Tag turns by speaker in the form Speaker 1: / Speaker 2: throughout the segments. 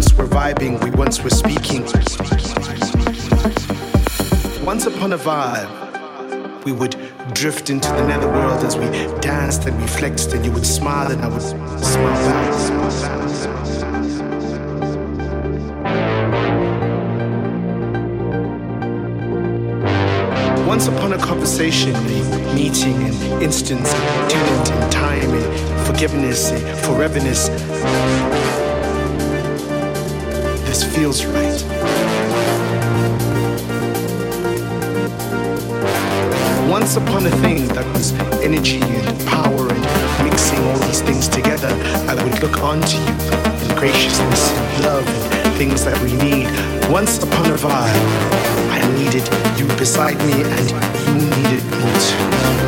Speaker 1: once were vibing, we once were speaking. Once upon a vibe, we would drift into the netherworld as we danced and we flexed, and you would smile, and I would smile back. Once upon a conversation, a meeting, an instance, a student in time, and forgiveness, and foreverness feels right. Once upon a thing that was energy and power and mixing all these things together, I would look onto you in graciousness and love and things that we need. Once upon a vibe, I needed you beside me and you needed me too.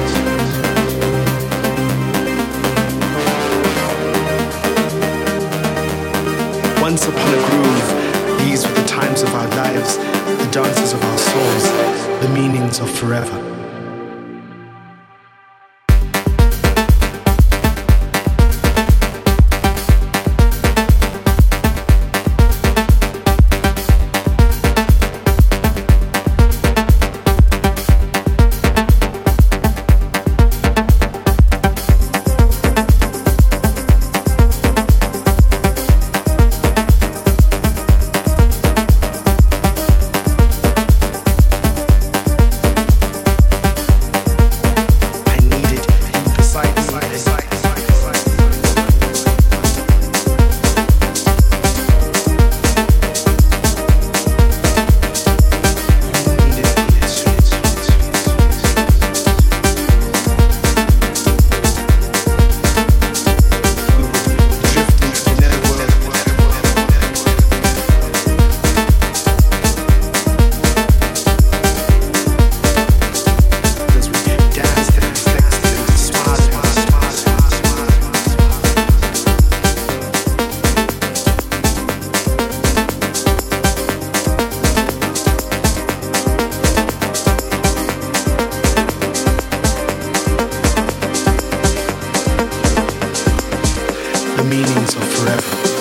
Speaker 1: once upon a groove times of our lives, the dances of our souls, the meanings of forever. meanings of forever.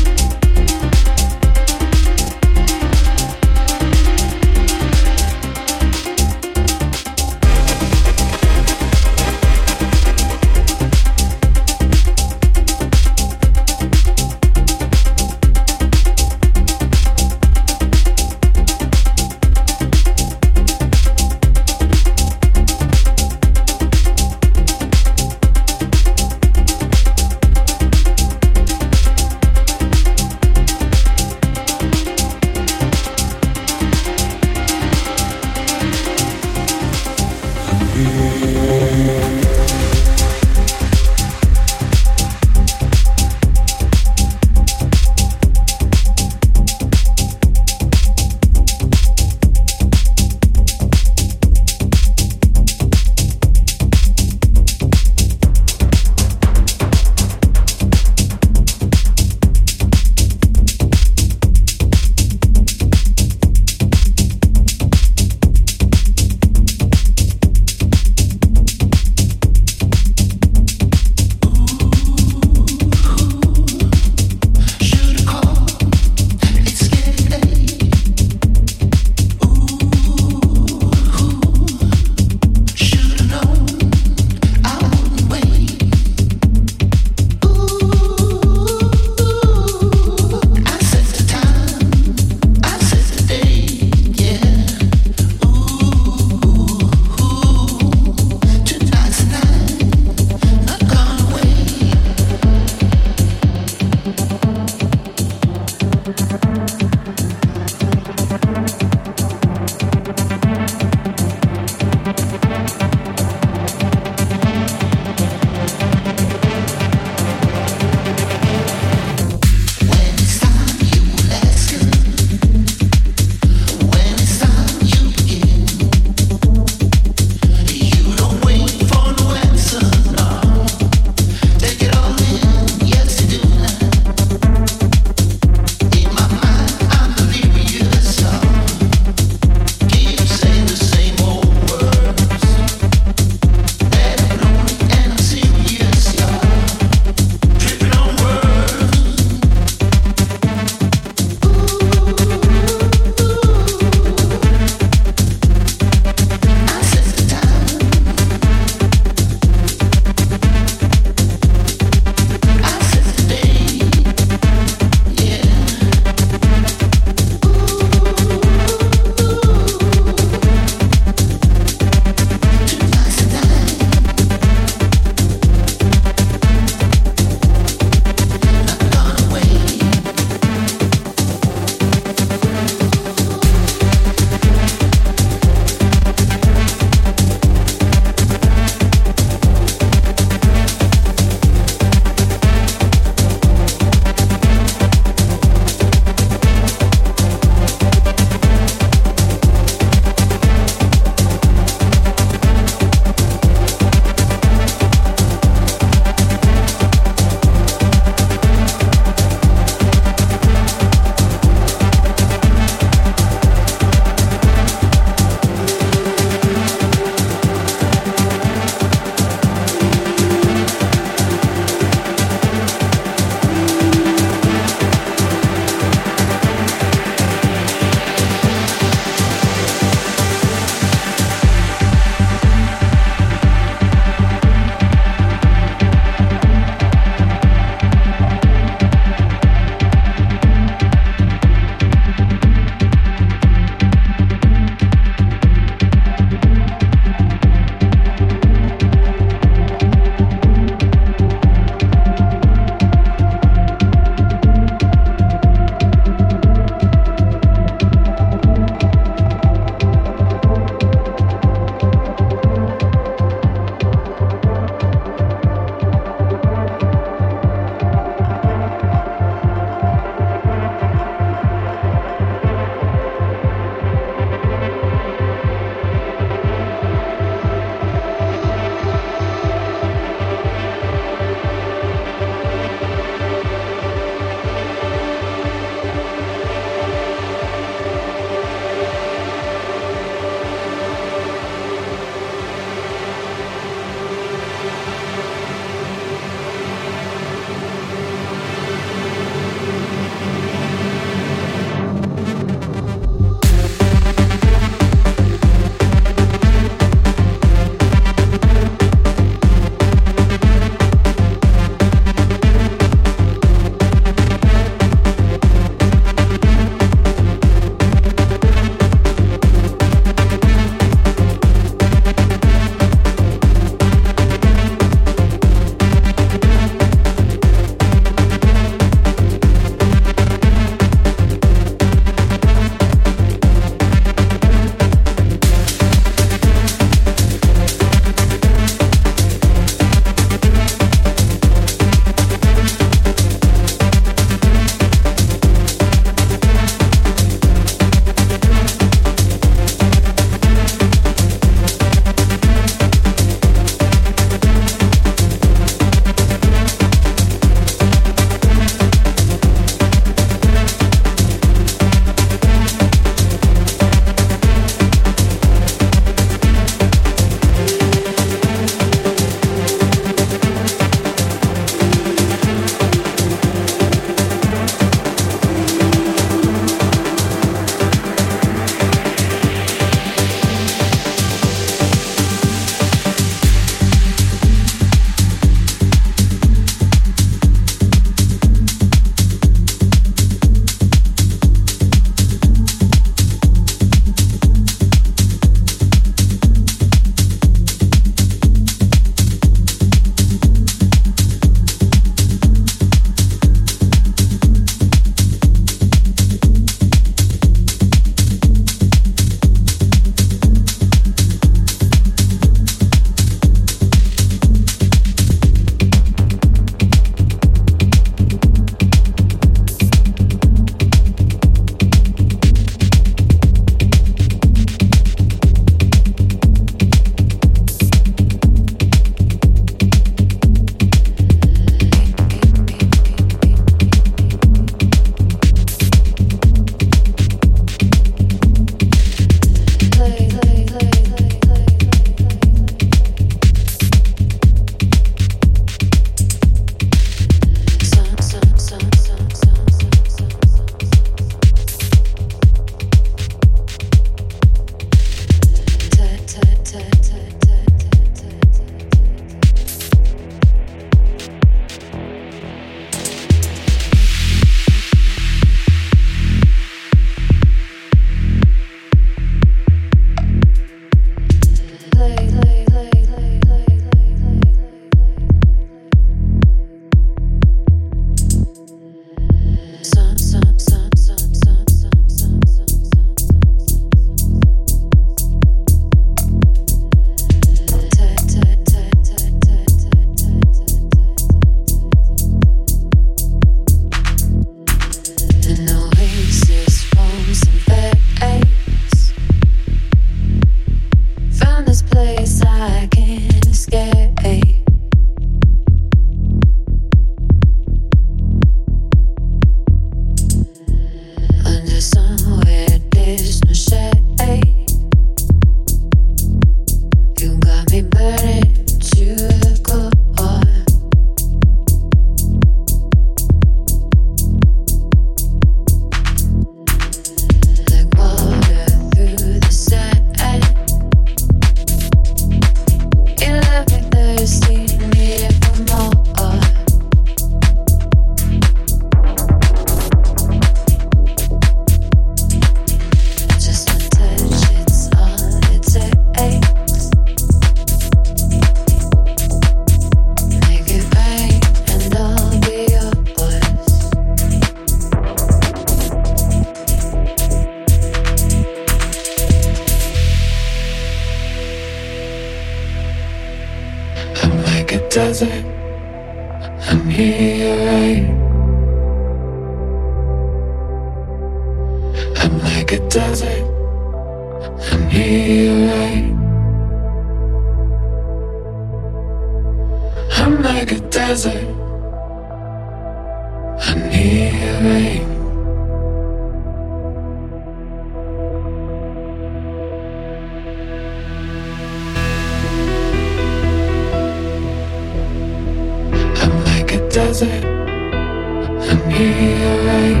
Speaker 2: desert. I'm here. right?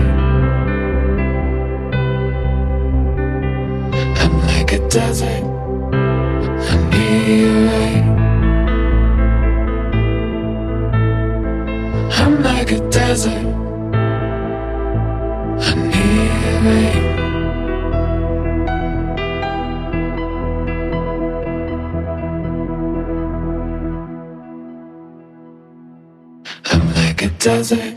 Speaker 2: I'm like a desert. does it?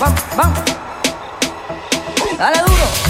Speaker 3: vamos, vamos. Dale duro.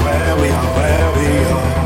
Speaker 4: where we are, where we are.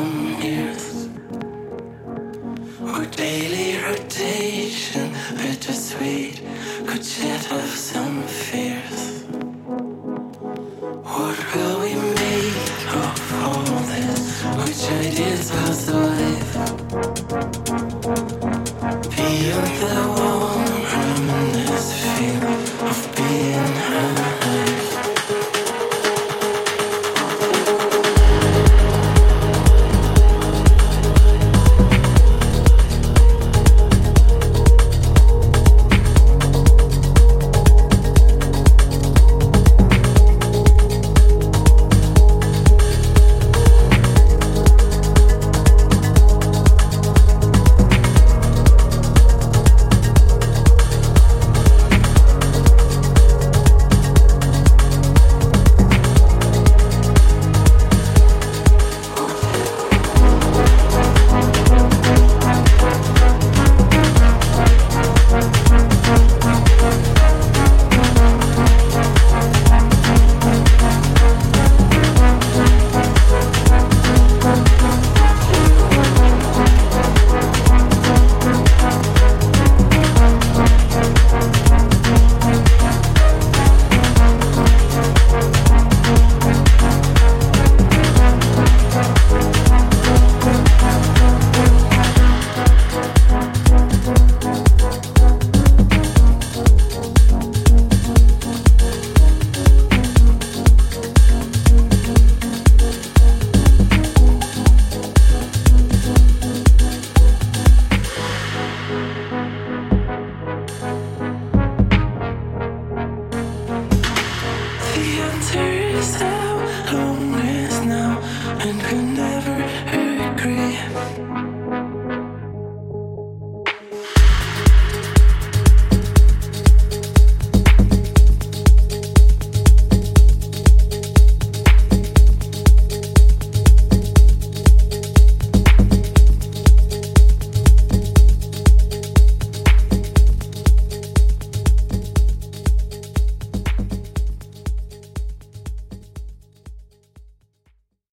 Speaker 5: The answer